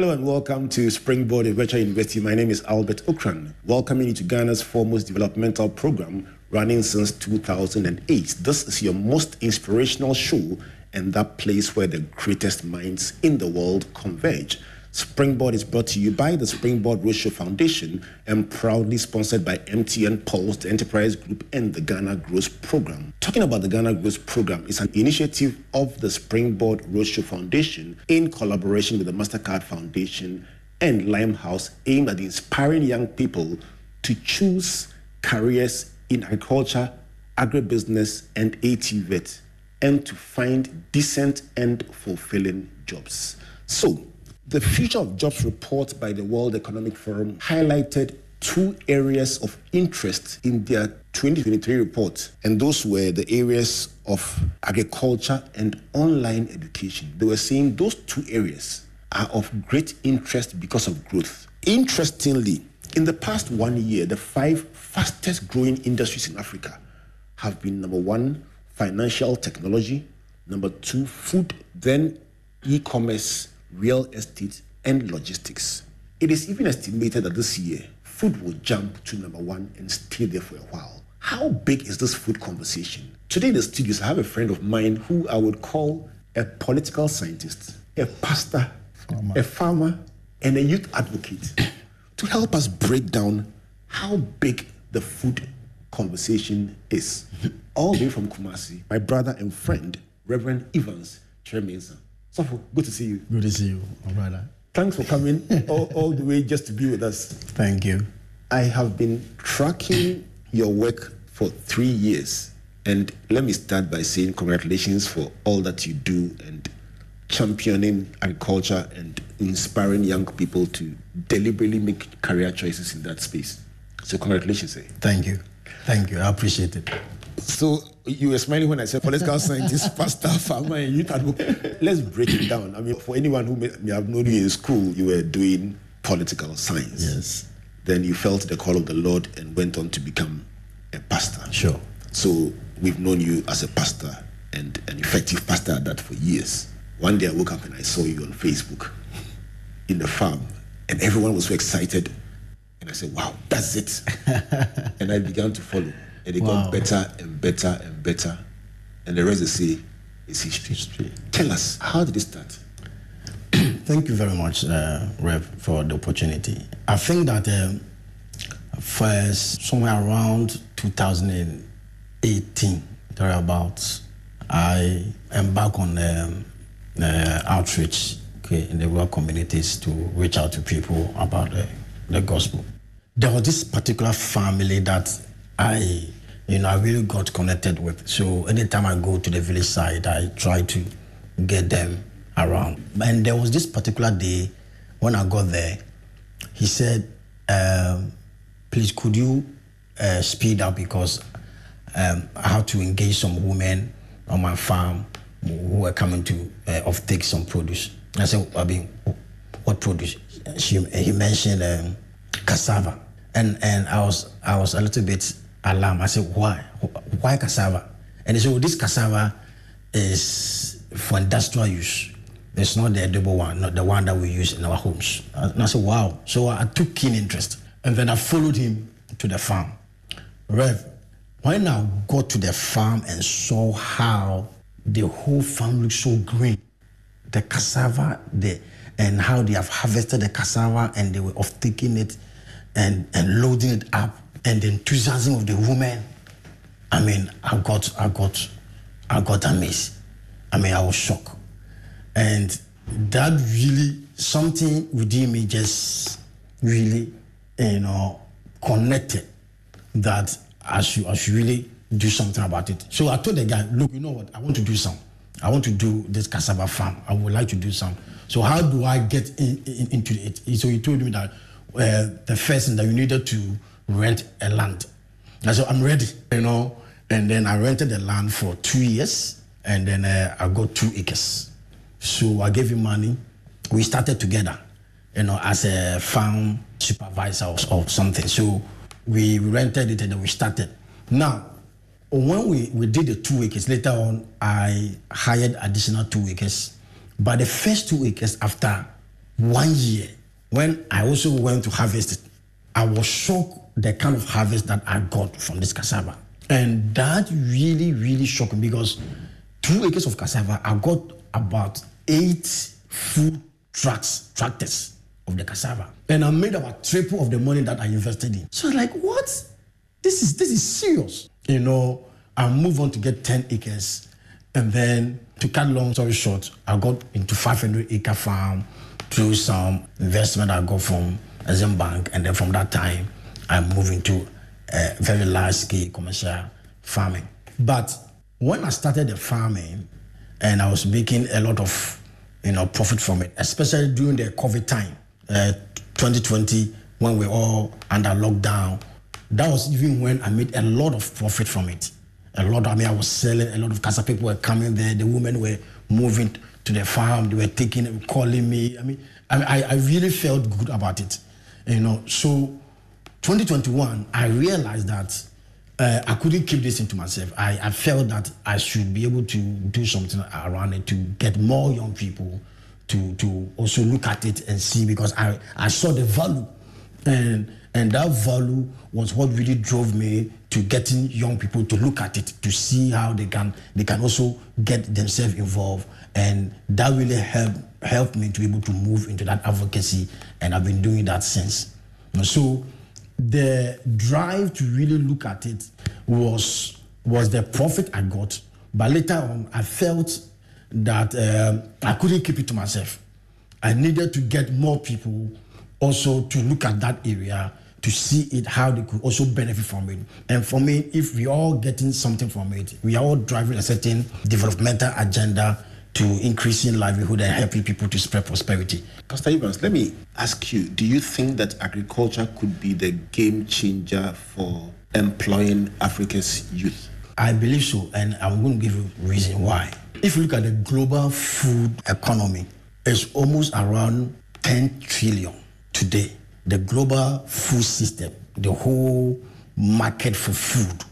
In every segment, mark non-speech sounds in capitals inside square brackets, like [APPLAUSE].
Hello and welcome to Springboard Virtual University. My name is Albert Ocran, welcoming you to Ghana's foremost developmental program running since 2008. This is your most inspirational show and that place where the greatest minds in the world converge. Springboard is brought to you by the Springboard Roadshow Foundation and proudly sponsored by MTN Pulse, the Enterprise Group, and the Ghana Growth Program. Talking about the Ghana Growth Program is an initiative of the Springboard Roadshow Foundation in collaboration with the MasterCard Foundation and Limehouse, aimed at inspiring young people to choose careers in agriculture, agribusiness, and ATVET, and to find decent and fulfilling jobs. So, the Future of Jobs report by the World Economic Forum highlighted two areas of interest in their 2023 report, and those were the areas of agriculture and online education. They were saying those two areas are of great interest because of growth. Interestingly, in the past one year, the five fastest growing industries in Africa have been number one, financial technology, number two, food, then e commerce, real estate, and logistics. It is even estimated that this year, food will jump to number one and stay there for a while. How big is this food conversation? Today in the studios, I have a friend of mine who I would call a political scientist, a pastor, farmer. a farmer, and a youth advocate [COUGHS] to help us break down how big the food conversation is. [LAUGHS] All the way from Kumasi, my brother and friend, Reverend Evans Tremesa. Safo, good to see you. Good to see you, my brother. Thanks for coming all, all the way just to be with us. Thank you. I have been tracking your work for three years. And let me start by saying congratulations for all that you do and championing agriculture and inspiring young people to deliberately make career choices in that space. So, congratulations. Eh? Thank you. Thank you. I appreciate it. So you were smiling when I said political scientist, pastor, farmer, and youth advocate. Let's break it down. I mean, for anyone who may, may have known you in school, you were doing political science. Yes. Then you felt the call of the Lord and went on to become a pastor. Sure. So we've known you as a pastor and an effective pastor at that for years. One day I woke up and I saw you on Facebook in the farm, and everyone was so excited. And I said, Wow, that's it. [LAUGHS] and I began to follow and it wow. got better and better and better. And the rest, they say, is history. history. Tell us, how did it start? [CLEARS THROAT] Thank you very much, uh, Rev, for the opportunity. I think that um, first, somewhere around 2018, thereabouts, I embarked on um, uh, outreach okay, in the rural communities to reach out to people about the, the gospel. There was this particular family that I, you know, I really got connected with. So anytime I go to the village side, I try to get them around. And there was this particular day when I got there, he said, um, please could you uh, speed up because um, I have to engage some women on my farm who are coming to uh, off take some produce. I said, I mean, what produce? She, he mentioned um, cassava, and and I was I was a little bit alarm. I said, why? Why cassava? And they said, well, this cassava is for industrial use. It's not the edible one, not the one that we use in our homes. And I said, wow. So I took keen interest. And then I followed him to the farm. Rev, when I got to the farm and saw how the whole farm looked so green, the cassava, the, and how they have harvested the cassava and they were off taking it and, and loading it up and the enthusiasm of the women. I mean, I got, I got, I got amazed. I mean, I was shocked, and that really something within me just really, you know, connected that I should, I should really do something about it. So I told the guy, look, you know what? I want to do some. I want to do this cassava farm. I would like to do some. So how do I get in, in, into it? So he told me that uh, the first thing that you needed to rent a land. I said, I'm ready, you know. And then I rented the land for two years, and then uh, I got two acres. So I gave him money. We started together, you know, as a farm supervisor or, something. So we rented it and then we started. Now, when we, we did the two acres, later on, I hired additional two acres. But the first two acres, after one year, when I also went to harvest it, I was shocked the kind of harvest that I got from this cassava. And that really, really shocked me because two acres of cassava, I got about eight food trucks, tractors of the cassava. And I made about triple of the money that I invested in. So I was like, what? This is this is serious. You know, I moved on to get 10 acres. And then to cut long story short, I got into 500 acre farm through some investment I got from Exim Bank. And then from that time, I moved into a very large scale commercial farming. But when I started the farming and I was making a lot of you know profit from it, especially during the COVID time, uh, 2020, when we are all under lockdown, that was even when I made a lot of profit from it. A lot, I mean, I was selling a lot of casa people were coming there. The women were moving to the farm. They were taking, calling me. I mean, I, I really felt good about it, you know. So, 2021, I realized that uh, I couldn't keep this into myself. I, I felt that I should be able to do something around it to get more young people to to also look at it and see because I, I saw the value and and that value was what really drove me to getting young people to look at it to see how they can they can also get themselves involved and that really helped helped me to be able to move into that advocacy and I've been doing that since. So the drive to really look at it was was the profit I got, but later on I felt that um, I couldn't keep it to myself. I needed to get more people also to look at that area to see it how they could also benefit from it. And for me, if we all getting something from it, we are all driving a certain developmental agenda to increasing livelihood and helping people to spread prosperity. Pastor Evans, let me ask you, do you think that agriculture could be the game changer for employing Africa's youth? I believe so, and I'm going to give you a reason why. If you look at the global food economy, it's almost around 10 trillion today. The global food system, the whole market for food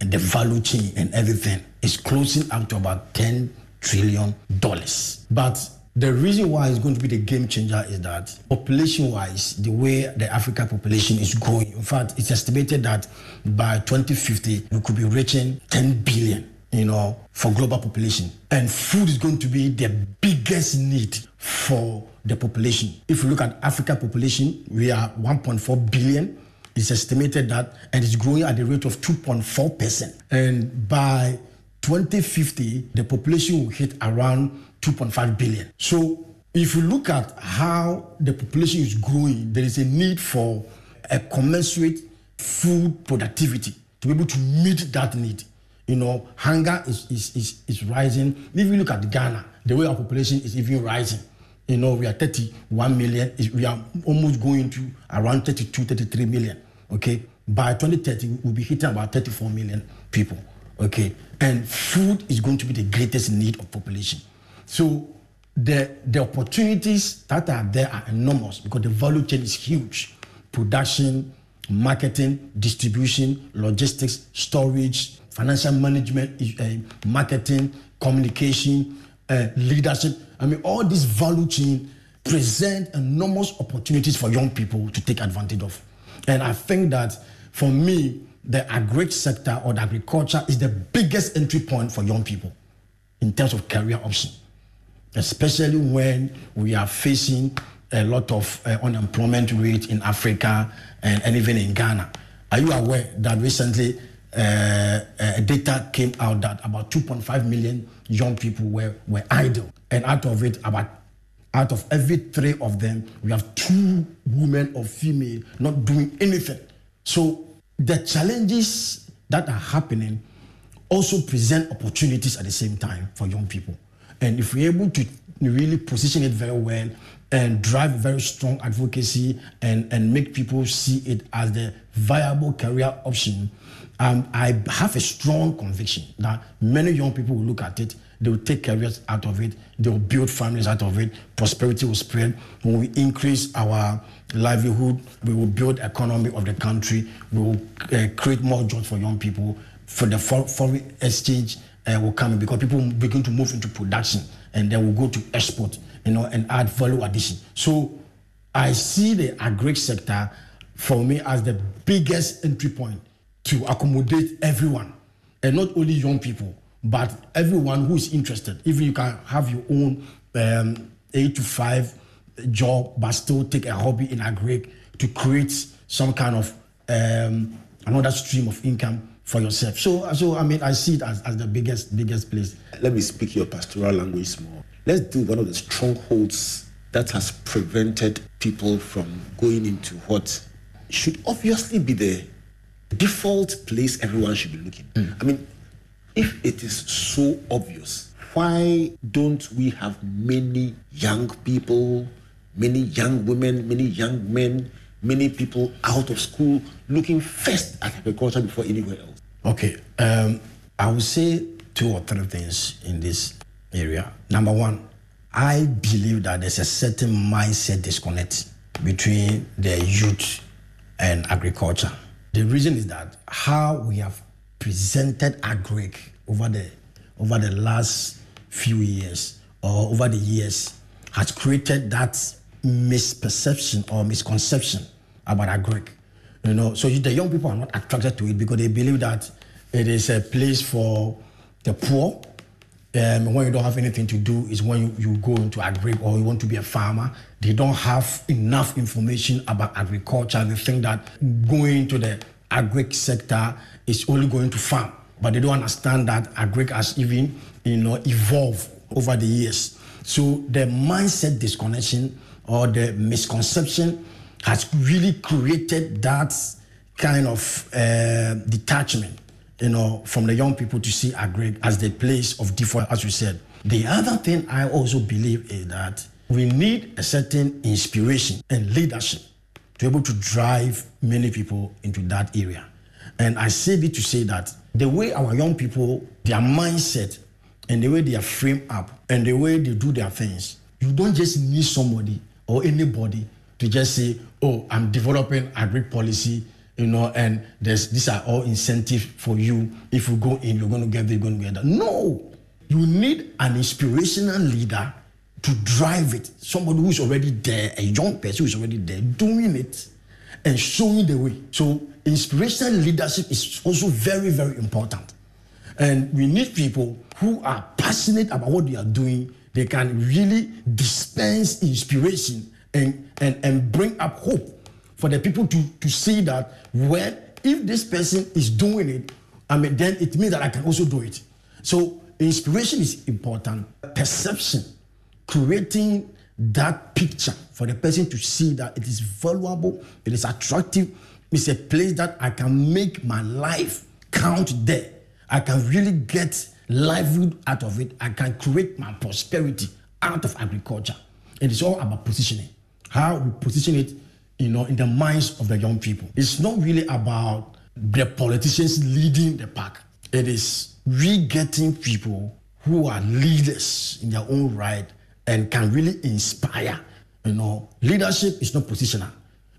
and the value chain and everything is closing up to about 10 trillion dollars. But the reason why it's going to be the game changer is that population wise, the way the African population is growing, in fact, it's estimated that by 2050, we could be reaching 10 billion, you know, for global population. And food is going to be the biggest need for the population. If you look at Africa population, we are 1.4 billion. It's estimated that, and it's growing at the rate of 2.4%. And by 2050, the population will hit around 2.5 billion. So if you look at how the population is growing, there is a need for a commensurate food productivity to be able to meet that need. You know, hunger is, is, is, is rising. If you look at Ghana, the way our population is even rising. You know, we are 31 million. We are almost going to around 32, 33 million. Okay. By 2030, we'll be hitting about 34 million people. Okay. And food is going to be the greatest need of population. So the, the opportunities that are there are enormous because the value chain is huge. Production, marketing, distribution, logistics, storage, financial management, uh, marketing, communication, uh, leadership. I mean, all these value chain present enormous opportunities for young people to take advantage of. And I think that for me, the agri sector or the agriculture is the biggest entry point for young people in terms of career option, especially when we are facing a lot of uh, unemployment rate in Africa and, and even in Ghana. Are you aware that recently uh, uh, data came out that about 2.5 million young people were, were idle, and out of it, about out of every three of them, we have two women or female not doing anything. So the challenges that are happening also present opportunities at the same time for young people. And if we're able to really position it very well and drive very strong advocacy and, and make people see it as the viable career option, um, I have a strong conviction that many young people will look at it, they will take careers out of it, they will build families out of it, prosperity will spread. When we increase our livelihood, we will build economy of the country, we will uh, create more jobs for young people, for the foreign exchange uh, will come in because people begin to move into production and then we'll go to export you know, and add value addition. So I see the agri sector for me as the biggest entry point to accommodate everyone, and not only young people, but everyone who is interested. Even you can have your own um, eight to five job, but still take a hobby in agri to create some kind of um, another stream of income for yourself. So, so I mean, I see it as, as the biggest, biggest place. Let me speak your pastoral language more. Let's do one of the strongholds that has prevented people from going into what should obviously be the default place everyone should be looking. Mm. I mean, if it is so obvious, why don't we have many young people, many young women, many young men, many people out of school looking first at agriculture before anywhere else? Okay, um, I would say two or three things in this area. Number one, I believe that there's a certain mindset disconnect between the youth and agriculture. The reason is that how we have presented agri over the over the last few years or over the years has created that misperception or misconception about agri. You know, so the young people are not attracted to it because they believe that it is a place for the poor. Um, when you don't have anything to do is when you, you go into agri or you want to be a farmer. They don't have enough information about agriculture. They think that going to the agri sector is only going to farm, but they don't understand that agri has even you know evolved over the years. So the mindset disconnection or the misconception has really created that kind of uh, detachment, you know, from the young people to see agri as the place of default, as you said. The other thing I also believe is that we need a certain inspiration and leadership to be able to drive many people into that area. And I say this to say that the way our young people, their mindset, and the way they are framed up, and the way they do their things, you don't just need somebody or anybody to just say, oh, I'm developing agri policy, you know, and there's these are all incentives for you. If you go in, you're going to get this, you're going to get that. No, you need an inspirational leader to drive it. Somebody who's already there, a young person who's already there, doing it and showing the way. So inspirational leadership is also very, very important. And we need people who are passionate about what they are doing. They can really dispense inspiration and, and, and bring up hope for the people to, to see that when if this person is doing it, I mean, then it means that I can also do it. So inspiration is important. Perception, creating that picture for the person to see that it is valuable, it is attractive, it's a place that I can make my life count there. I can really get livelihood out of it. I can create my prosperity out of agriculture. And It is all about positioning how we position it, you know, in the minds of the young people. It's not really about the politicians leading the pack. It is we getting people who are leaders in their own right and can really inspire. You know, leadership is not positional.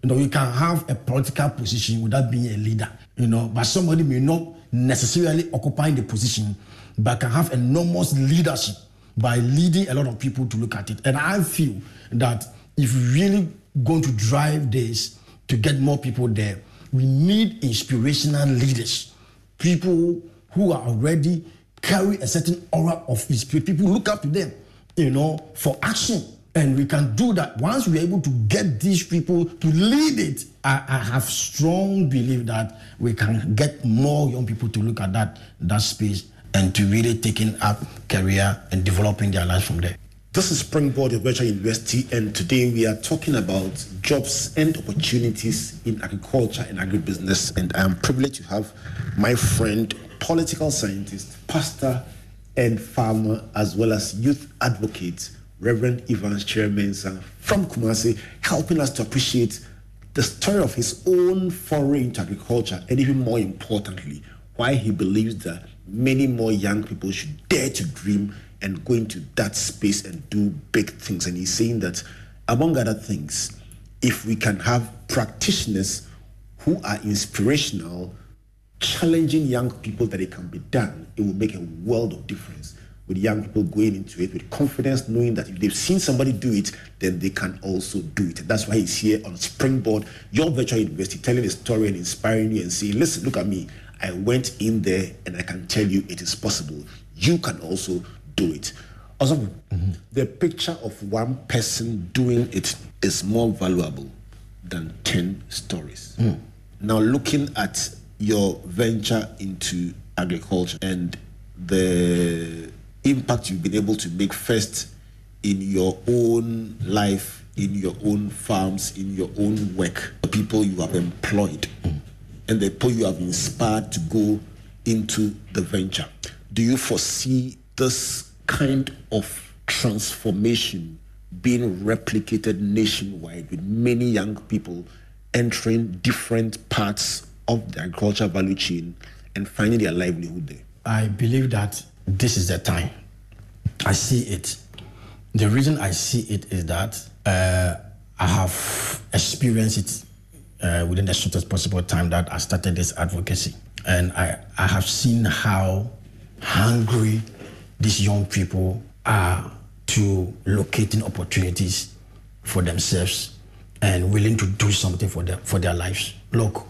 You know, you can have a political position without being a leader. You know, but somebody may not necessarily occupy the position, but can have enormous leadership by leading a lot of people to look at it. And I feel that if we're really going to drive this to get more people there, we need inspirational leaders, people who are already carry a certain aura of inspiration. People look up to them, you know, for action. And we can do that once we're able to get these people to lead it. I, I have strong belief that we can get more young people to look at that that space and to really taking up career and developing their lives from there. This is Springboard of Virtual University, and today we are talking about jobs and opportunities in agriculture and agribusiness. And I am privileged to have my friend, political scientist, pastor, and farmer, as well as youth advocate, Reverend Evans Chairman from Kumasi, helping us to appreciate the story of his own foray into agriculture, and even more importantly, why he believes that many more young people should dare to dream and go into that space and do big things. And he's saying that, among other things, if we can have practitioners who are inspirational, challenging young people that it can be done, it will make a world of difference. with young people going into it with confidence, knowing that if they've seen somebody do it, then they can also do it. That's why he's here on Springboard, your virtual university, telling a story and inspiring you and saying, listen, look at me. I went in there and I can tell you it is possible. You can also do it. Also, mm-hmm. the picture of one person doing it is more valuable than 10 stories. Mm. Now, looking at your venture into agriculture and the impact you've been able to make first in your own life, in your own farms, in your own work, the people you have employed, mm. And the people you have inspired to go into the venture. Do you foresee this kind of transformation being replicated nationwide with many young people entering different parts of the agricultural value chain and finding their livelihood there? I believe that this is the time. I see it. The reason I see it is that uh, I have experienced it uh, within the shortest possible time that I started this advocacy. And I, I have seen how hungry these young people are to locating opportunities for themselves and willing to do something for them for their lives. Look,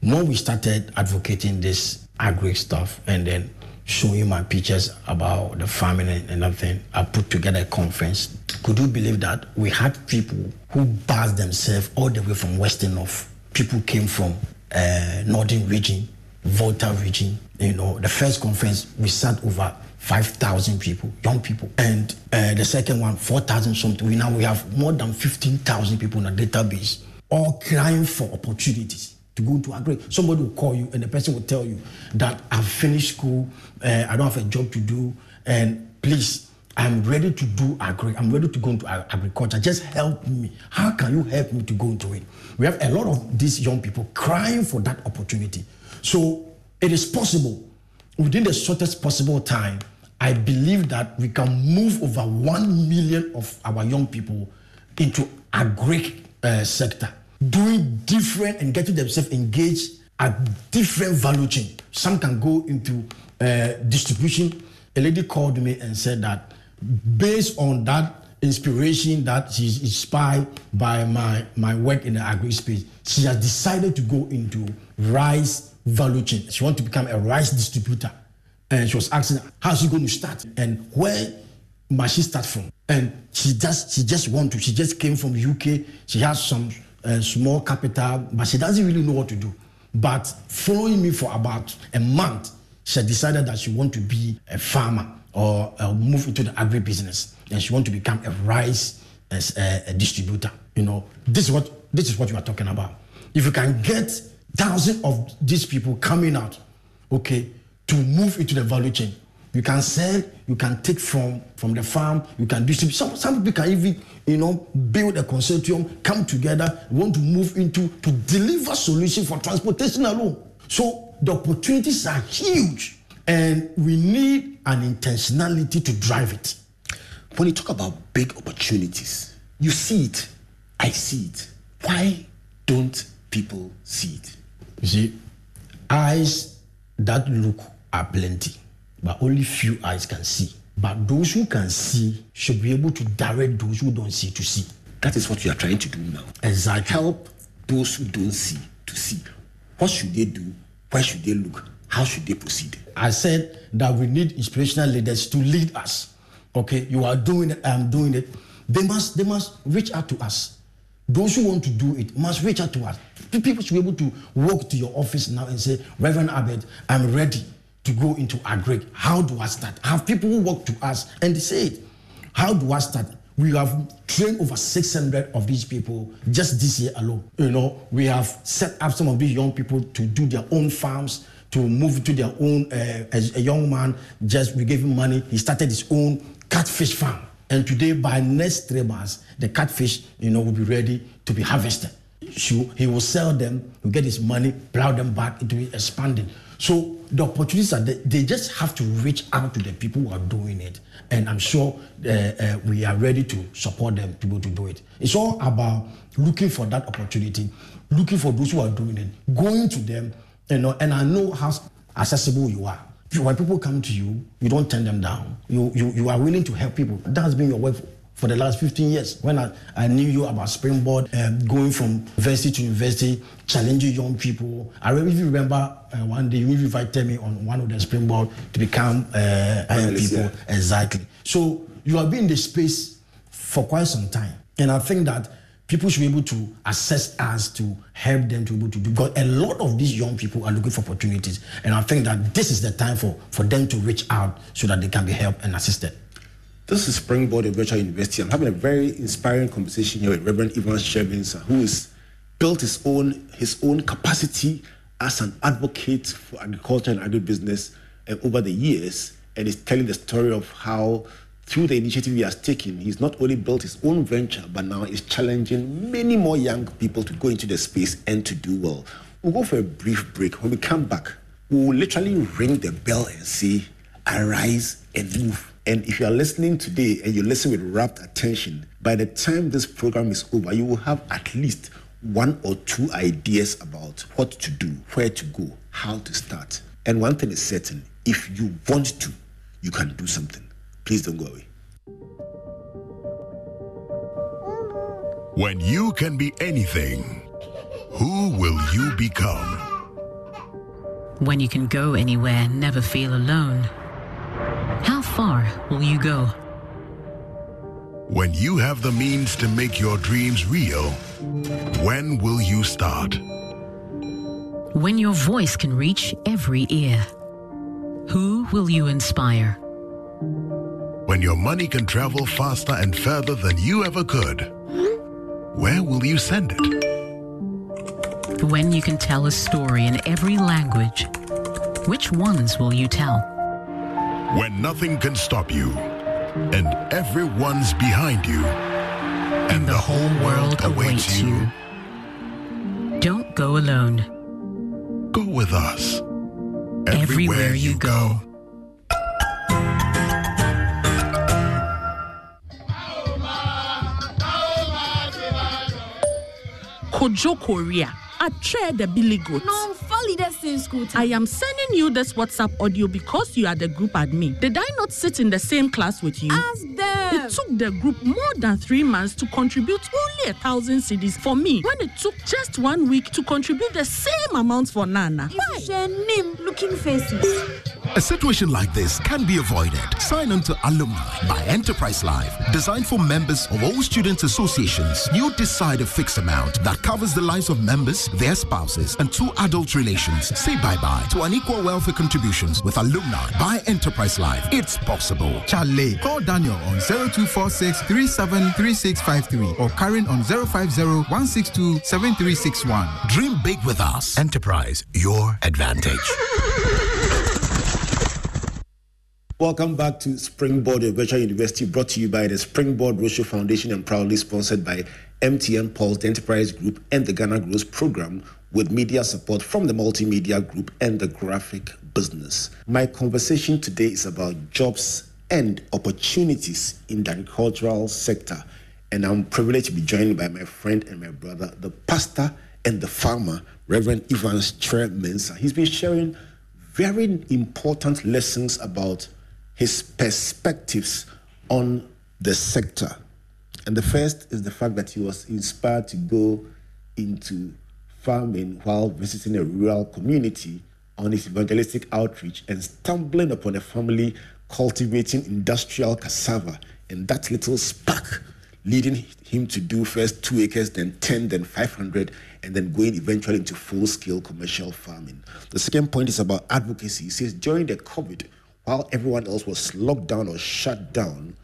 when we started advocating this agri stuff and then showing my pictures about the farming and everything, I put together a conference. Could you believe that we had people who based themselves all the way from Western North? People came from uh, Northern region, Volta region. You know, the first conference we sat over 5,000 people, young people. And uh, the second one, 4,000 something. We now we have more than 15,000 people in a database, all crying for opportunities to go to agri. Somebody will call you and the person will tell you that I've finished school, uh, I don't have a job to do, and please, I'm ready to do agri. I'm ready to go into agriculture. Just help me. How can you help me to go into it? We have a lot of these young people crying for that opportunity. So it is possible within the shortest possible time I believe that we can move over 1 million of our young people into agri uh, sector, doing different and getting themselves engaged at different value chain. Some can go into uh, distribution. A lady called me and said that based on that inspiration that she's inspired by my, my work in the agri space, she has decided to go into rice value chain. She wants to become a rice distributor and she was asking how's she going to start and where must she start from and she just she just want to she just came from uk she has some uh, small capital but she doesn't really know what to do but following me for about a month she decided that she want to be a farmer or uh, move into the agribusiness and she want to become a rice as a, a distributor you know this is what this is what you are talking about if you can get thousands of these people coming out okay to move into the value chain. You can sell, you can take from from the farm, you can distribute. Some, some people can even, you know, build a consortium, come together, want to move into to deliver solution for transportation alone. So the opportunities are huge, and we need an intentionality to drive it. When you talk about big opportunities, you see it, I see it. Why don't people see it? You see, eyes that look are plenty, but only few eyes can see. But those who can see should be able to direct those who don't see to see. That is what you are trying to do now. Exactly. Help those who don't see to see. What should they do? Where should they look? How should they proceed? I said that we need inspirational leaders to lead us. Okay, you are doing it, I'm doing it. They must they must reach out to us. Those who want to do it must reach out to us. People should be able to walk to your office now and say, Reverend Abed, I'm ready to go into agri. How do I start? I have people who work to us and they say, How do I start? We have trained over 600 of these people just this year alone. You know, we have set up some of these young people to do their own farms, to move to their own. Uh, as a young man, just we gave him money. He started his own catfish farm. And today, by next three months, the catfish, you know, will be ready to be harvested. So he will sell them, will get his money, plow them back into expanding. So the opportunities are there. They just have to reach out to the people who are doing it. And I'm sure uh, uh, we are ready to support them to be able to do it. It's all about looking for that opportunity, looking for those who are doing it, going to them, you know, and I know how accessible you are. when people come to you, you don't turn them down. You, you, you are willing to help people. That's been your work for the last 15 years. When I, I knew you about Springboard, um, going from university to university, challenging young people. I really remember uh, one day you invited me on one of the Springboard to become uh, young people. Yeah. Exactly. So you have been in the space for quite some time. And I think that people should be able to assess us to help them to be able to do because a lot of these young people are looking for opportunities and i think that this is the time for for them to reach out so that they can be helped and assisted this is springboard of virtual university i'm having a very inspiring conversation here with reverend evans Shervinsa, who has built his own his own capacity as an advocate for agriculture and agribusiness uh, over the years and is telling the story of how through the initiative he has taken, he's not only built his own venture, but now is challenging many more young people to go into the space and to do well. We'll go for a brief break. When we come back, we'll literally ring the bell and say, arise and move. And if you are listening today and you listen with rapt attention, by the time this program is over, you will have at least one or two ideas about what to do, where to go, how to start. And one thing is certain if you want to, you can do something. Please don't go away. When you can be anything, who will you become? When you can go anywhere, never feel alone, how far will you go? When you have the means to make your dreams real, when will you start? When your voice can reach every ear, who will you inspire? When your money can travel faster and further than you ever could, where will you send it? When you can tell a story in every language, which ones will you tell? When nothing can stop you, and everyone's behind you, and, and the, the, whole world, world awaits you. you. Don't go alone. Go with us. Everywhere, Everywhere you go. go. Kojo Korea. I tried the Billy Goat. No, that's in school. I am sending you this WhatsApp audio because you are the group admin. Did I not sit in the same class with you? Ask them. It took the group more than three months to contribute only a thousand cedis for me when it took just one week to contribute the same amount for Nana. Why? name looking faces. A situation like this can be avoided. Sign on to Alumni by Enterprise Life, designed for members of all students' associations. You decide a fixed amount that covers the lives of members, their spouses, and two adult relations. Say bye bye to unequal welfare contributions with Alumni by Enterprise Life. It's possible. Charlie, call Daniel on 0246 373653 or Karen on 050 162 7361. Dream big with us. Enterprise, your advantage. [LAUGHS] Welcome back to Springboard Virtual University, brought to you by the Springboard Roadshow Foundation and proudly sponsored by MTN Pulse Enterprise Group and the Ghana Growth Program, with media support from the Multimedia Group and the Graphic Business. My conversation today is about jobs and opportunities in the agricultural sector, and I'm privileged to be joined by my friend and my brother, the pastor and the farmer, Reverend Evans Tre. He's been sharing very important lessons about his perspectives on the sector. And the first is the fact that he was inspired to go into farming while visiting a rural community on his evangelistic outreach and stumbling upon a family cultivating industrial cassava. And that little spark leading him to do first two acres, then 10, then 500, and then going eventually into full scale commercial farming. The second point is about advocacy. He says during the COVID, while everyone else was locked down or shut down,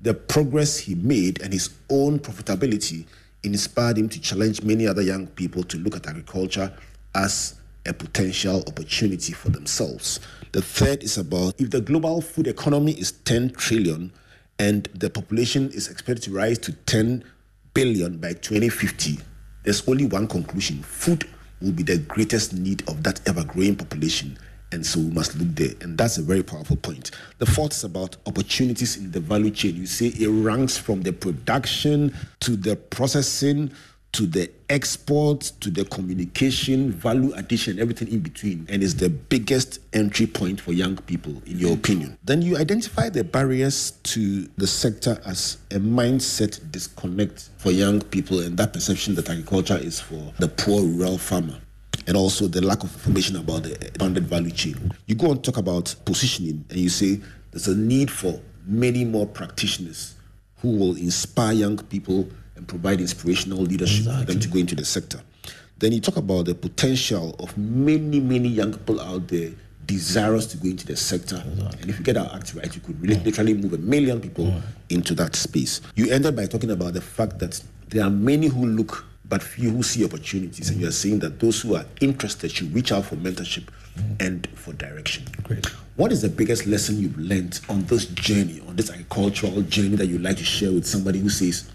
the progress he made and his own profitability inspired him to challenge many other young people to look at agriculture as a potential opportunity for themselves. The third is about if the global food economy is 10 trillion and the population is expected to rise to 10 billion by 2050, there's only one conclusion food will be the greatest need of that ever growing population and so we must look there. And that's a very powerful point. The fourth is about opportunities in the value chain. You say it ranks from the production to the processing to the export, to the communication, value addition, everything in between, and is the biggest entry point for young people, in your opinion. Then you identify the barriers to the sector as a mindset disconnect for young people and that perception that agriculture is for the poor rural farmer and also the lack of information about the expanded value chain. You go and talk about positioning and you say there's a need for many more practitioners who will inspire young people and provide inspirational leadership exactly. for them to go into the sector. Then you talk about the potential of many, many young people out there desirous to go into the sector. Exactly. And if you get our act right, you could really, literally move a million people into that space. You ended by talking about the fact that there are many who look but few who see opportunities. And you are saying that those who are interested should reach out for mentorship and for direction. Great. What is the biggest lesson you've learned on this journey, on this agricultural journey that you'd like to share with somebody who says,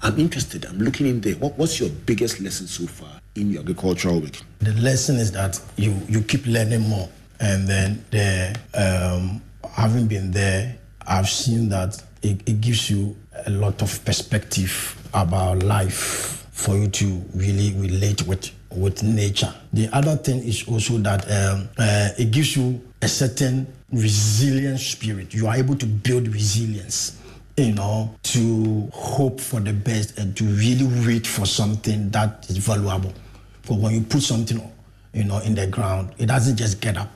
I'm interested, I'm looking in there. What, what's your biggest lesson so far in your agricultural work? The lesson is that you, you keep learning more. And then the, um, having been there, I've seen that it, it gives you a lot of perspective about life for you to really relate with with nature. The other thing is also that um, uh, it gives you a certain resilient spirit. You are able to build resilience, you know, to hope for the best and to really wait for something that is valuable. But when you put something, you know, in the ground, it doesn't just get up.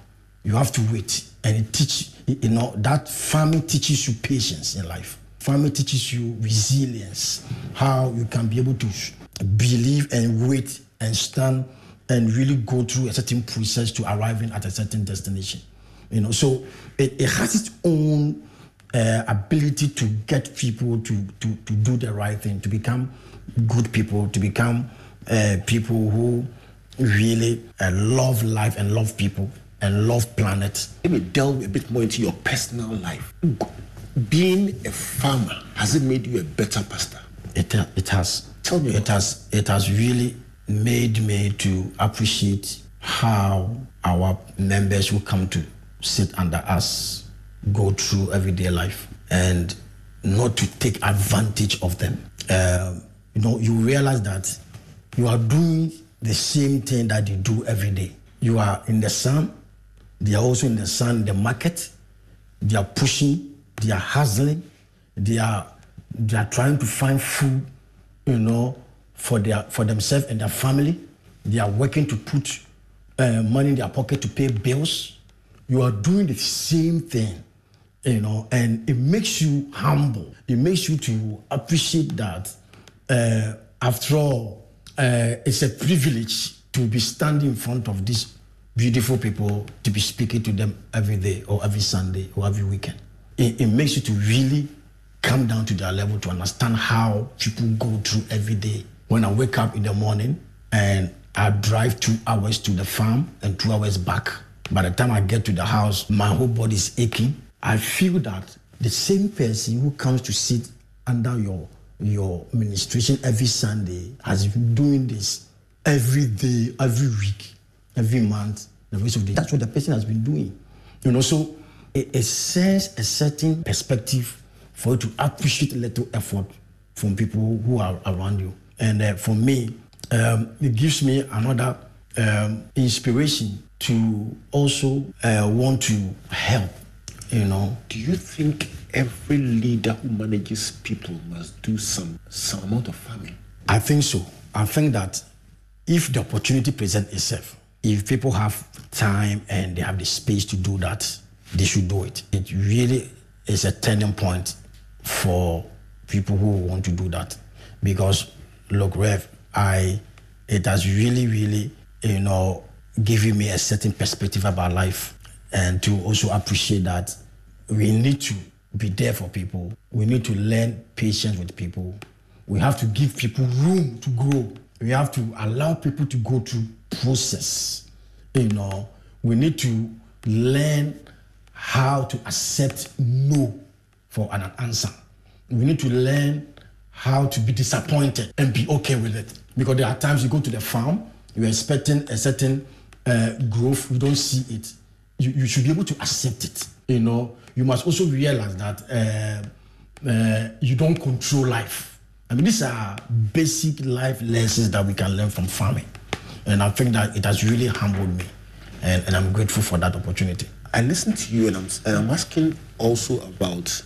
You have to wait, and it teach, you know, that farming teaches you patience in life. Farming teaches you resilience, how you can be able to believe and wait and stand and really go through a certain process to arriving at a certain destination. You know, so it, it has its own uh, ability to get people to, to, to do the right thing, to become good people, to become uh, people who really uh, love life and love people and love planet. Let me delve a bit more into your personal life. Being a farmer, has it made you a better pastor? It, it has. It has. It has really made me to appreciate how our members who come to sit under us go through everyday life and not to take advantage of them. Uh, you know, you realize that you are doing the same thing that you do every day. You are in the sun, they are also in the sun the market, they are pushing, they are hustling, they are they are trying to find food, you know, for their for themselves and their family. They are working to put uh, money in their pocket to pay bills. You are doing the same thing, you know, and it makes you humble. It makes you to appreciate that. Uh, after all, uh, it's a privilege to be standing in front of these beautiful people to be speaking to them every day or every Sunday or every weekend. It, it makes you to really come down to their level to understand how people go through every day. When I wake up in the morning and I drive two hours to the farm and two hours back, by the time I get to the house, my whole body is aching. I feel that the same person who comes to sit under your your administration every Sunday has been doing this every day, every week, every month, the rest of the day. That's what the person has been doing. You know, so it, it sends a certain perspective for you to appreciate a little effort from people who are around you. And uh, for me, um, it gives me another um, inspiration to also uh, want to help, you know. Do you think every leader who manages people must do some, some amount of farming? I think so. I think that if the opportunity presents itself, if people have time and they have the space to do that, they should do it. It really is a turning point for people who want to do that. Because look, Rev, I it has really, really, you know, given me a certain perspective about life and to also appreciate that we need to be there for people. We need to learn patience with people. We have to give people room to grow. We have to allow people to go through process. You know, we need to learn how to accept no for an answer. We need to learn how to be disappointed and be okay with it. Because there are times you go to the farm, you're expecting a certain uh, growth, you don't see it. You, you should be able to accept it. You know, you must also realize that uh, uh, you don't control life. I mean, these are basic life lessons that we can learn from farming. And I think that it has really humbled me. And, and I'm grateful for that opportunity. I listen to you and I'm, and I'm asking also about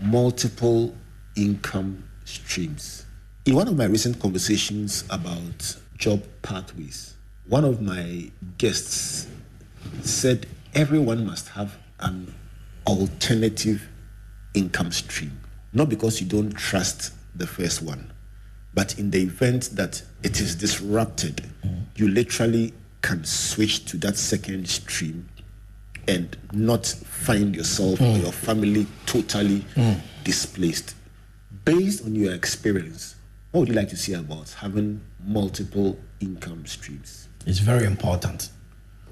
multiple income streams. In one of my recent conversations about job pathways, one of my guests said everyone must have an alternative income stream. Not because you don't trust the first one, but in the event that it is disrupted, you literally can switch to that second stream and not find yourself mm. or your family totally mm. displaced. Based on your experience, what would you like to see about having multiple income streams? It's very important.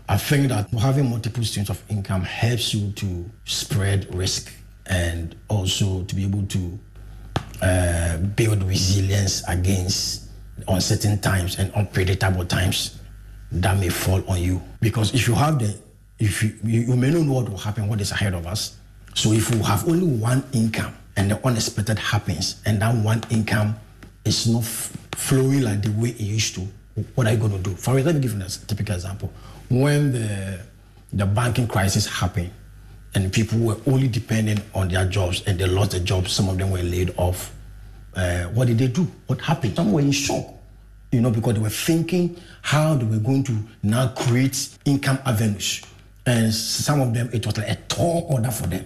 I think that having multiple streams of income helps you to spread risk and also to be able to uh, build resilience against uncertain times and unpredictable times that may fall on you. Because if you have the, if you, you may not know what will happen, what is ahead of us. So if you have only one income and the unexpected happens and that one income is not f- flowing like the way it used to, what are you going to do? For example, let me give you a typical example. When the, the banking crisis happened, and people were only depending on their jobs and they lost their jobs. Some of them were laid off. Uh, what did they do? What happened? Some were in shock, you know, because they were thinking how they were going to now create income avenues. And some of them, it was like a tall order for them,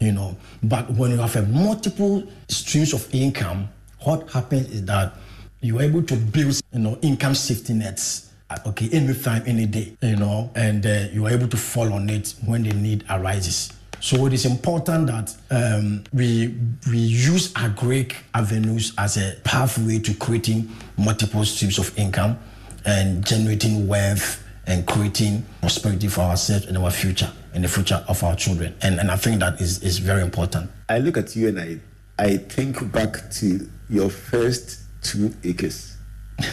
you know. But when you have a multiple streams of income, what happens is that you're able to build, you know, income safety nets okay, anytime, any day, you know, and uh, you are able to fall on it when the need arises. So it is important that um, we we use agric avenues as a pathway to creating multiple streams of income and generating wealth and creating prosperity for ourselves and our future and the future of our children. And, and I think that is, is very important. I look at you and I, I think back to your first two acres. [LAUGHS]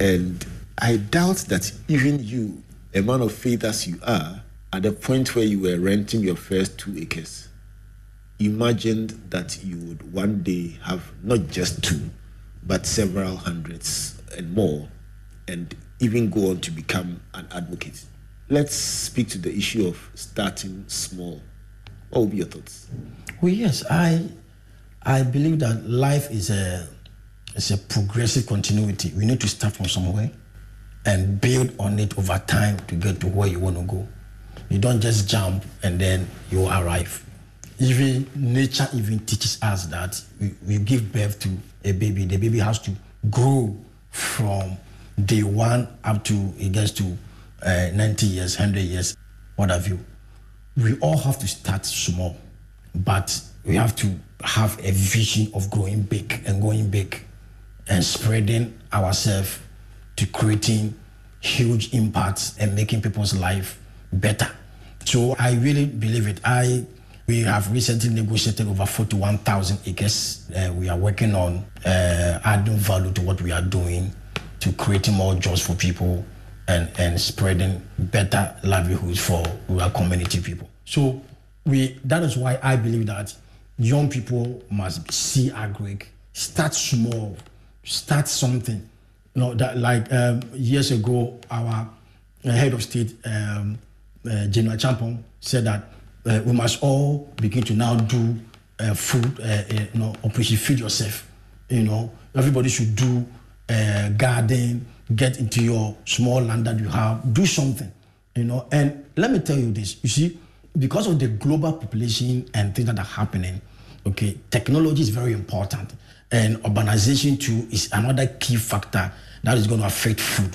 And I doubt that even you, a man of faith as you are, at the point where you were renting your first two acres, imagined that you would one day have not just two, but several hundreds and more, and even go on to become an advocate. Let's speak to the issue of starting small. What would be your thoughts? Well, yes, I I believe that life is a it's a progressive continuity. We need to start from somewhere and build on it over time to get to where you want to go. You don't just jump and then you arrive. Even nature even teaches us that we, we give birth to a baby. The baby has to grow from day one up to it gets to uh, 90 years, 100 years, what have you. We all have to start small, but we have to have a vision of growing big and going big and spreading ourselves to creating huge impacts and making people's life better. So I really believe it. I we have recently negotiated over 41,000 acres. Uh, we are working on uh, adding value to what we are doing, to creating more jobs for people and, and spreading better livelihoods for rural community people. So we that is why I believe that young people must see agric, start small, start something. You know, that like um, years ago, our uh, head of state, um, uh, General Acheampong, said that uh, we must all begin to now do uh, food, uh, you know, operation feed yourself. You know, everybody should do garden, get into your small land that you have, do something. You know, and let me tell you this. You see, because of the global population and things that are happening, okay, technology is very important. And urbanization too is another key factor that is going to affect food.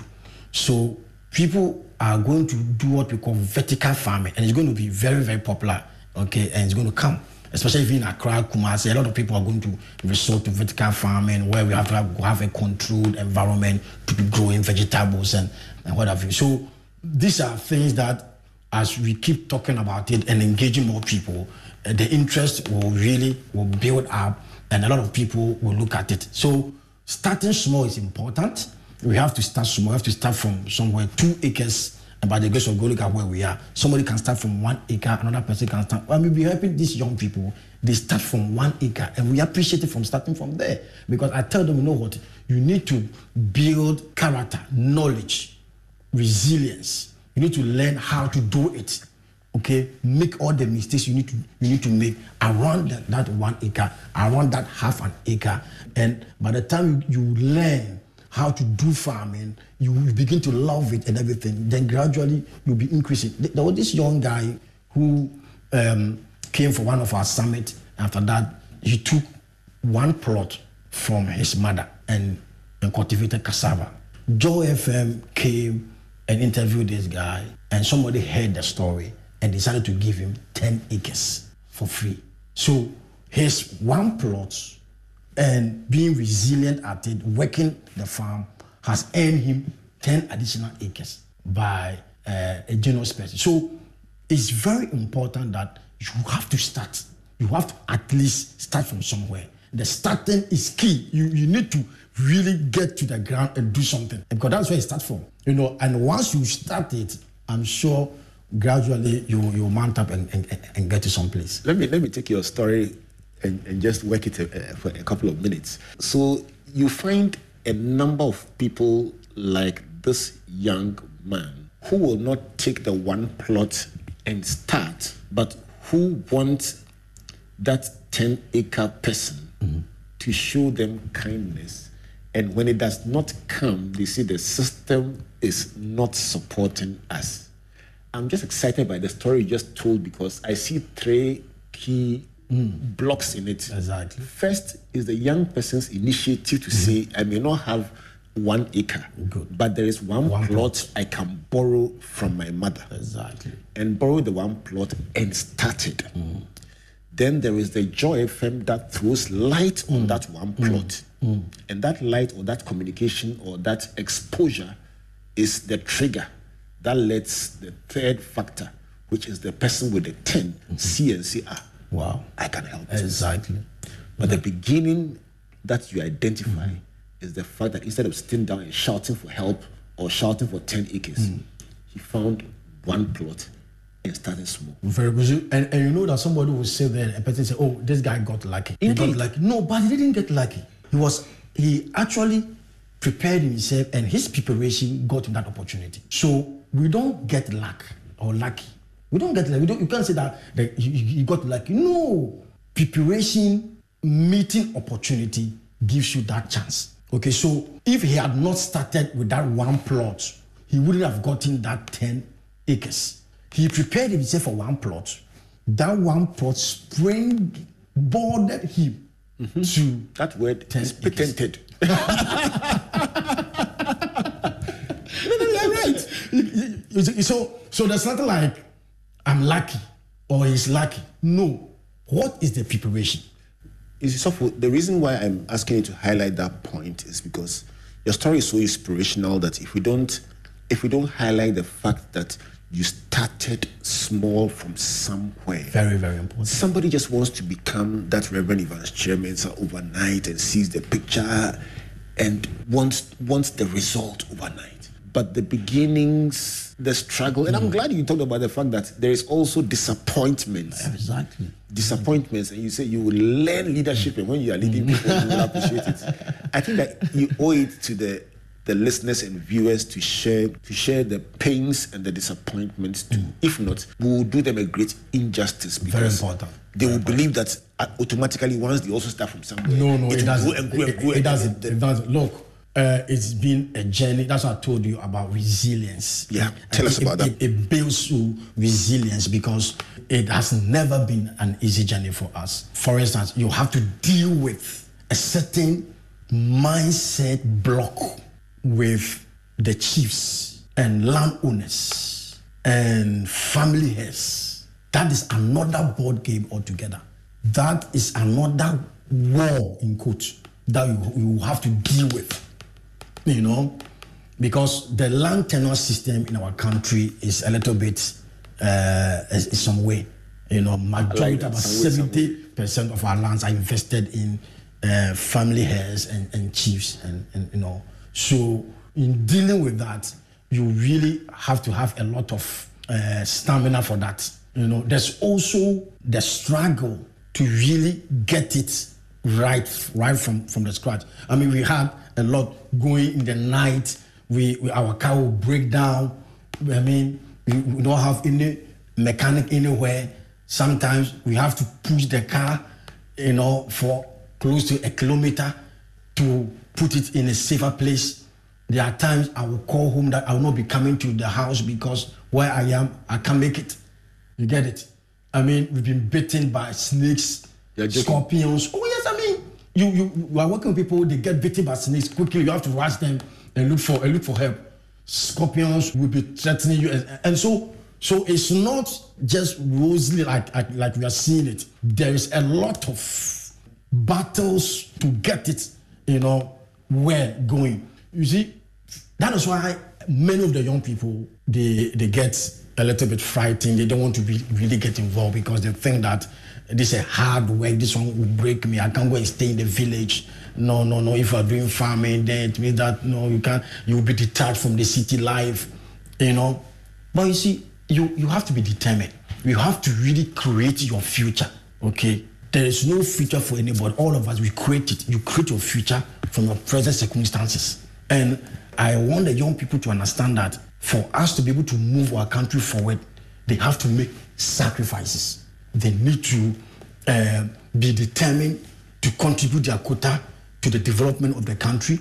So people are going to do what we call vertical farming, and it's going to be very, very popular. Okay, and it's going to come, especially if in Accra, Kumasi, a lot of people are going to resort to vertical farming, where we have to have, have a controlled environment to be growing vegetables and, and what have you. So these are things that, as we keep talking about it and engaging more people, uh, the interest will really will build up and a lot of people will look at it. So starting small is important. We have to start small. We have to start from somewhere two acres And by the grace of God, look at where we are. Somebody can start from one acre, another person can start. I mean, we're helping these young people. They start from one acre, and we appreciate it from starting from there. Because I tell them, you know what? You need to build character, knowledge, resilience. You need to learn how to do it. Okay, make all the mistakes you need to you need to make around that, that one acre, around that half an acre, and by the time you learn how to do farming, you will begin to love it and everything. Then gradually you'll be increasing. There was this young guy who um, came for one of our summit. After that, he took one plot from his mother and, and cultivated cassava. Joy FM came and interviewed this guy, and somebody heard the story and decided to give him 10 acres for free. So his one plot and being resilient at it, working the farm, has earned him 10 additional acres by uh, a generous person. So it's very important that you have to start. You have to at least start from somewhere. The starting is key. You, you need to really get to the ground and do something because that's where you start from. You know, and once you start it, I'm sure gradually you you mount up and, and, and get to some place. Let me let me take your story and, and just work it uh, for a couple of minutes. So you find a number of people like this young man who will not take the one plot and start, but who want that 10 acre person mm-hmm. to show them kindness. And when it does not come, they see the system is not supporting us. I'm just excited by the story you just told because I see three key mm. blocks in it. Exactly. First is the young person's initiative to mm-hmm. say, I may not have one acre, Good. but there is one, one plot, plot, I can borrow from my mother. Exactly. And borrow the one plot and start it. Mm. Then there is the Joy FM that throws light mm. on that one mm. plot. Mm. And that light or that communication or that exposure is the trigger that lets the third factor, which is the person with the 10, mm-hmm. see and say, ah, wow, I can help. Exactly. But the beginning that you identify mm-hmm. is the fact that instead of sitting down and shouting for help or shouting for 10 acres, mm. he found one plot and started small. Very good. And, and you know that somebody will say there, a person say, oh, this guy got lucky. Indeed. He got lucky. No, but he didn't get lucky. He was, he actually prepared himself and his preparation got him that opportunity. So we don't get luck or lucky. We don't get lucky. We don't, you can't say that, that you, you got like No. Preparation, meeting opportunity gives you that chance. Okay, so if he had not started with that one plot, he wouldn't have gotten that 10 acres. He prepared himself for one plot. That one plot spring boarded him mm-hmm. to that word 10 is patented. [LAUGHS] [LAUGHS] no, no, you're right. So, so there's nothing like I'm lucky or he's lucky. No. What is the preparation? Is so the reason why I'm asking you to highlight that point is because your story is so inspirational that if we don't if we don't highlight the fact that you started small from somewhere. Very, very important. Somebody just wants to become that Reverend Evans chairman overnight and sees the picture and wants wants the result overnight. But the beginnings, the struggle, and mm. I'm glad you talked about the fact that there is also disappointments. Exactly. Disappointments, and you say you will learn leadership, and when you are leading people, you will [LAUGHS] appreciate it. I think that you owe it to the the listeners and viewers to share to share the pains and the disappointments too. Mm. If not, we will do them a great injustice because Very important. they will believe that automatically once they also start from somewhere. No, no, it, it doesn't. And and it, it, doesn't. it doesn't. Look, uh, it's been a journey. That's what I told you about resilience. Yeah, tell us about that. It, builds you resilience because it has never been an easy journey for us. For instance, you have to deal with a certain mindset block with the chiefs and landowners and family heads. That is another board game altogether. That is another war in quote that you, you have to deal with. You know, because the land tenure system in our country is a little bit uh, is, some way. You know, majority like about seventy percent of our lands are invested in uh, family heirs and, and chiefs, and, and you know so, in dealing with that, you really have to have a lot of uh, stamina for that. You know, there's also the struggle to really get it right, right from from the scratch. I mean, we had a lot going in the night. We, we our car will break down. I mean, we, we don't have any mechanic anywhere. Sometimes we have to push the car, you know, for close to a kilometer to put it in a safer place. There are times I will call home that I will not be coming to the house because where I am, I can't make it. You get it? I mean, we've been bitten by snakes, scorpions. Oh mean, you, you you are working with people, they get bitten by snakes quickly. You have to rush them and look for and look for help. Scorpions will be threatening you, and, and so so it's not just rosy like, like like we are seeing it. There is a lot of battles to get it, you know, where going. You see, that is why many of the young people they they get a little bit frightened. They don't want to be, really get involved because they think that this is hard work. This one will break me. I can't go and stay in the village. No, no, no. If you're doing farming, then it means that no, you can't. You will be detached from the city life, you know. But you see, you you have to be determined. You have to really create your future. Okay. There is no future for anybody. All of us, we create it. You create your future from your present circumstances. And I want the young people to understand that for us to be able to move our country forward, they have to make sacrifices. They need to uh, be determined to contribute their quota to the development of the country.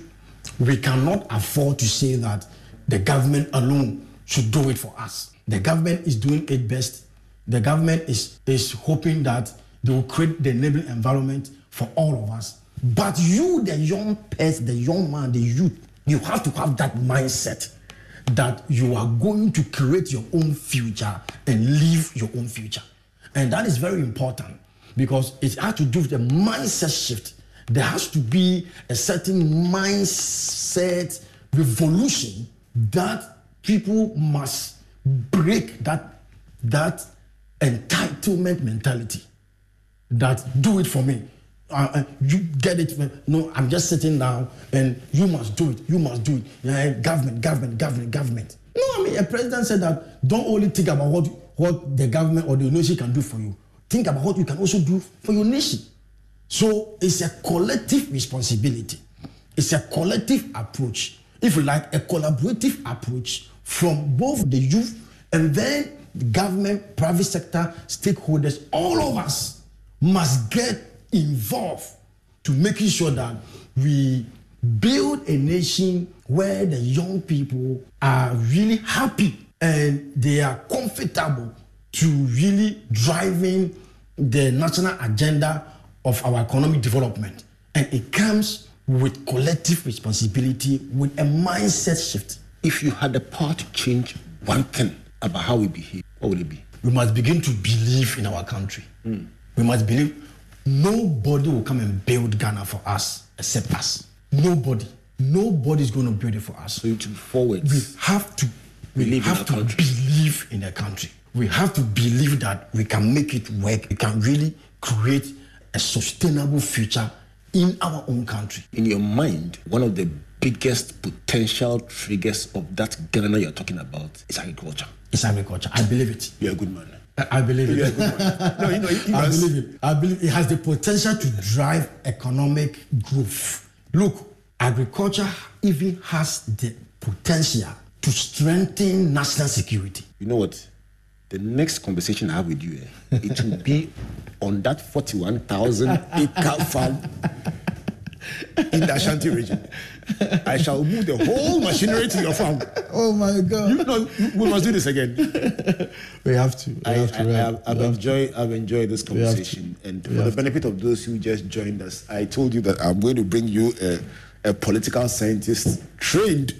We cannot afford to say that the government alone should do it for us. The government is doing it best. The government is, is hoping that they will create the enabling environment for all of us. But you, the young person, the young man, the youth, you have to have that mindset that you are going to create your own future and live your own future. And that is very important because it has to do with the mindset shift. There has to be a certain mindset revolution that people must break that, that entitlement mentality that do it for me. Uh, uh, you get it. No, I'm just sitting down and you must do it. You must do it. Yeah, government, government, government, government. No, I mean, a president said that don't only think about what, what the government or the nation can do for you. Think about what you can also do for your nation. So it's a collective responsibility. It's a collective approach. If you like, a collaborative approach from both the youth and then the government, private sector, stakeholders, all of us must get involved to making sure that we build a nation where the young people are really happy and they are comfortable to really driving the national agenda of our economic development. And it comes with collective responsibility, with a mindset shift. If you had the power to change one thing about how we behave, what would it be? We must begin to believe in our country. Mm. We must believe nobody will come and build Ghana for us except us. Nobody. Nobody is going to build it for us. So you to forward. We have to we have to country. believe in the country. We have to believe that we can make it work. We can really create a sustainable future in our own country. In your mind, one of the biggest potential triggers of that Ghana you're talking about is agriculture. It's agriculture. I believe it. You're a good man. I, I believe it. no, you know, it, [LAUGHS] I believe it. I believe it has the potential to drive economic growth. Look, agriculture even has the potential to strengthen national security. You know what? The next conversation I have with you, eh, it will be on that 41,000 acre farm in the Ashanti region. I shall move the whole machinery to your farm. Oh my God! You know, we must do this again. we have to. We I, have to, I, have, I've enjoyed. I've enjoyed this conversation, and for the benefit of those who just joined us, I told you that I'm going to bring you a, a political scientist trained,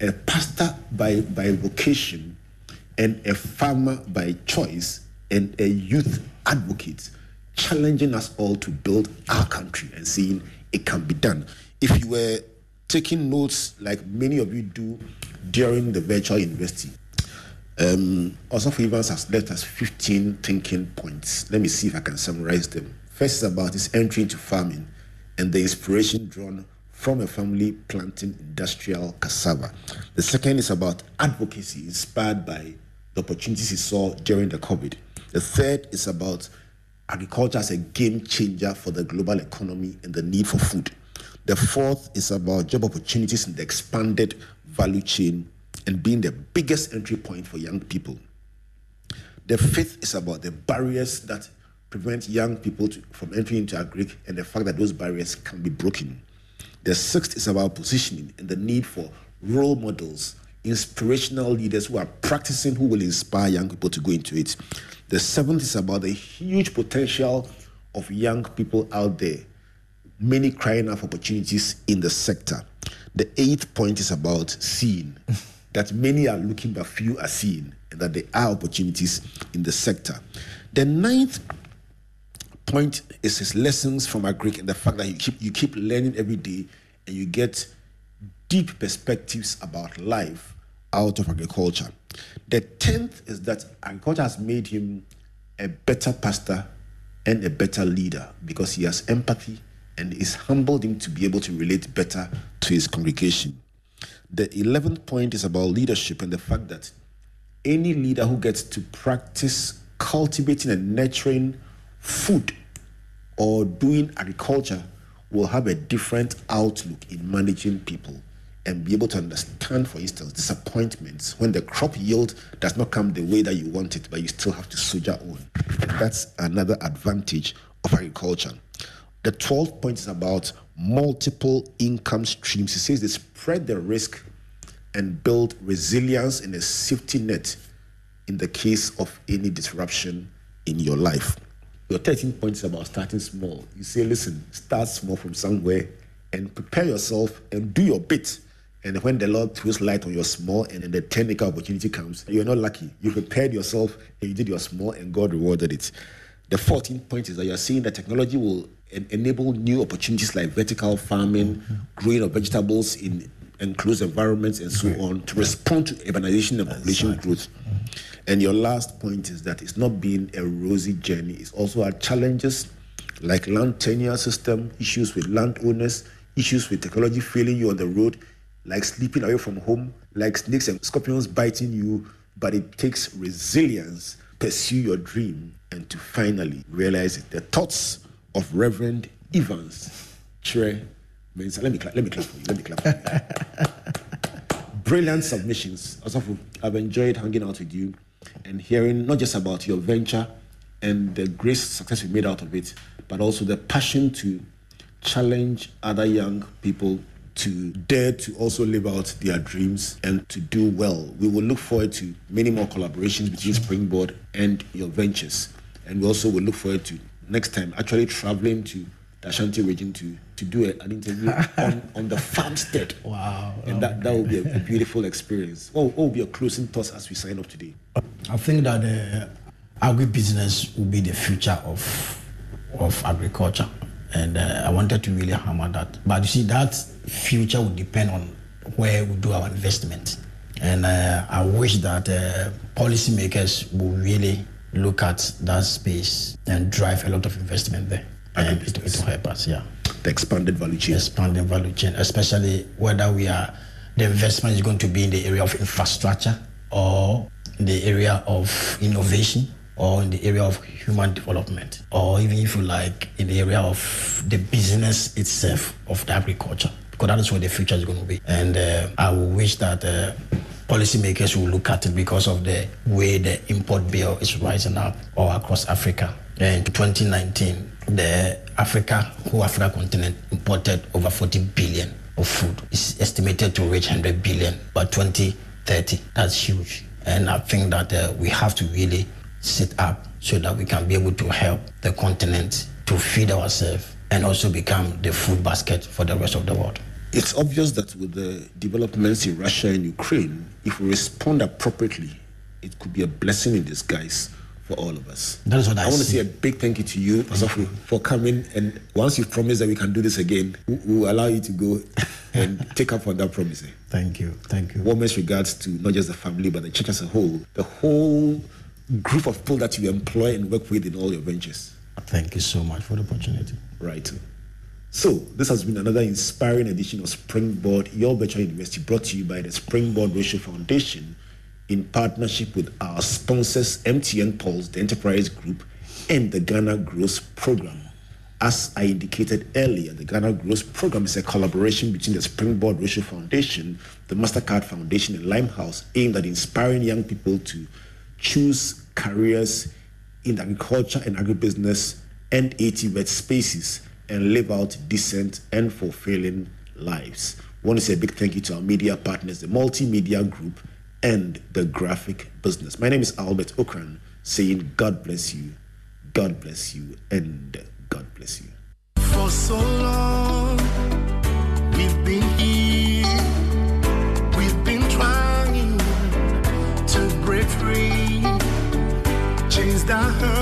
a pastor by by vocation, and a farmer by choice, and a youth advocate, challenging us all to build our country and seeing it can be done. If you were taking notes like many of you do during the virtual university, um, Osofo Evans has left us 15 thinking points. Let me see if I can summarize them. First is about his entry into farming and the inspiration drawn from a family planting industrial cassava. The second is about advocacy inspired by the opportunities he saw during the COVID. The third is about agriculture as a game changer for the global economy and the need for food. The fourth is about job opportunities in the expanded value chain and being the biggest entry point for young people. The fifth is about the barriers that prevent young people to, from entering into agri and the fact that those barriers can be broken. The sixth is about positioning and the need for role models, inspirational leaders who are practicing, who will inspire young people to go into it. The seventh is about the huge potential of young people out there, many crying out for opportunities in the sector. The eighth point is about seeing [LAUGHS] that many are looking but few are seeing, and that there are opportunities in the sector. The ninth point is his lessons from Agric and the fact that you keep you keep learning every day and you get deep perspectives about life out of agriculture. The tenth is that agriculture has made him a better pastor and a better leader because he has empathy and is humbled him to be able to relate better to his congregation. The 11th point is about leadership and the fact that any leader who gets to practice cultivating and nurturing food or doing agriculture will have a different outlook in managing people and be able to understand, for instance, disappointments when the crop yield does not come the way that you want it, but you still have to soldier on. That's another advantage of agriculture. The 12th point is about multiple income streams. He says they spread the risk and build resilience and a safety net in the case of any disruption in your life. Your 13 points about starting small. You say, listen, start small from somewhere and prepare yourself and do your bit. And when the Lord throws light on your small and then the 10 acre opportunity comes, you're not lucky. You prepared yourself and you did your small and God rewarded it. The 14th point is that you're seeing that technology will en- enable new opportunities like vertical farming, mm-hmm. growing of vegetables in enclosed environments, and so on to respond to urbanization and population growth. And your last point is that it's not been a rosy journey. It's also had challenges like land tenure system, issues with landowners, issues with technology failing you on the road, like sleeping away from home, like snakes and scorpions biting you. But it takes resilience, to pursue your dream, and to finally realize it. The thoughts of Reverend Evans Tre Mensah. Let me clap. Let me clap for you. Let me clap for you. [LAUGHS] Brilliant submissions. Also, I've enjoyed hanging out with you and hearing not just about your venture and the great success you made out of it, but also the passion to challenge other young people to dare to also live out their dreams and to do well. We will look forward to many more collaborations between Springboard and your ventures. And we also will look forward to next time actually traveling to the Ashanti region to, to do a, an interview [LAUGHS] on, on the farmstead. Wow. And that, that will be a, a beautiful experience. What, what will be your closing thoughts as we sign off today? I think that uh, agribusiness will be the future of, of agriculture. And uh, I wanted to really hammer that. But you see, that future will depend on where we do our investment. And uh, I wish that uh, policymakers will really look at that space and drive a lot of investment there and it, it will help us, yeah. The expanded value chain. Expanded value chain, especially whether we are, the investment is going to be in the area of infrastructure or in the area of innovation or in the area of human development or even if you like in the area of the business itself of the agriculture because that is where the future is going to be and uh, i wish that uh, policymakers will look at it because of the way the import bill is rising up all across africa in 2019 the Africa, whole Africa continent imported over 40 billion of food. It's estimated to reach 100 billion by 2030. That's huge. And I think that uh, we have to really sit up so that we can be able to help the continent to feed ourselves and also become the food basket for the rest of the world. It's obvious that with the developments in Russia and Ukraine, if we respond appropriately, it could be a blessing in disguise for all of us. That is what I, I want to say a big thank you to you, Osofo, for coming. And once you've promised that we can do this again, we will allow you to go [LAUGHS] and take up on that promise. Eh? Thank you. Thank you. Warmest regards to not just the family, but the church as a whole, the whole group of people that you employ and work with in all your ventures. Thank you so much for the opportunity. Right. So, this has been another inspiring edition of Springboard, your virtual university, brought to you by the Springboard Roadshow Foundation in partnership with our sponsors, MTN Pulse, the Enterprise Group, and the Ghana Growth Program. As I indicated earlier, the Ghana Growth Program is a collaboration between the Springboard Roadshow Foundation, the MasterCard Foundation, and Limehouse, aimed at inspiring young people to choose careers in agriculture and agribusiness and ATVET spaces and live out decent and fulfilling lives. I want to say a big thank you to our media partners, the Multimedia Group and the graphic business. My name is Albert Ocran, saying God bless you, God bless you, and God bless you. For so long, we've been here, we've been trying to break free, change the. hurt.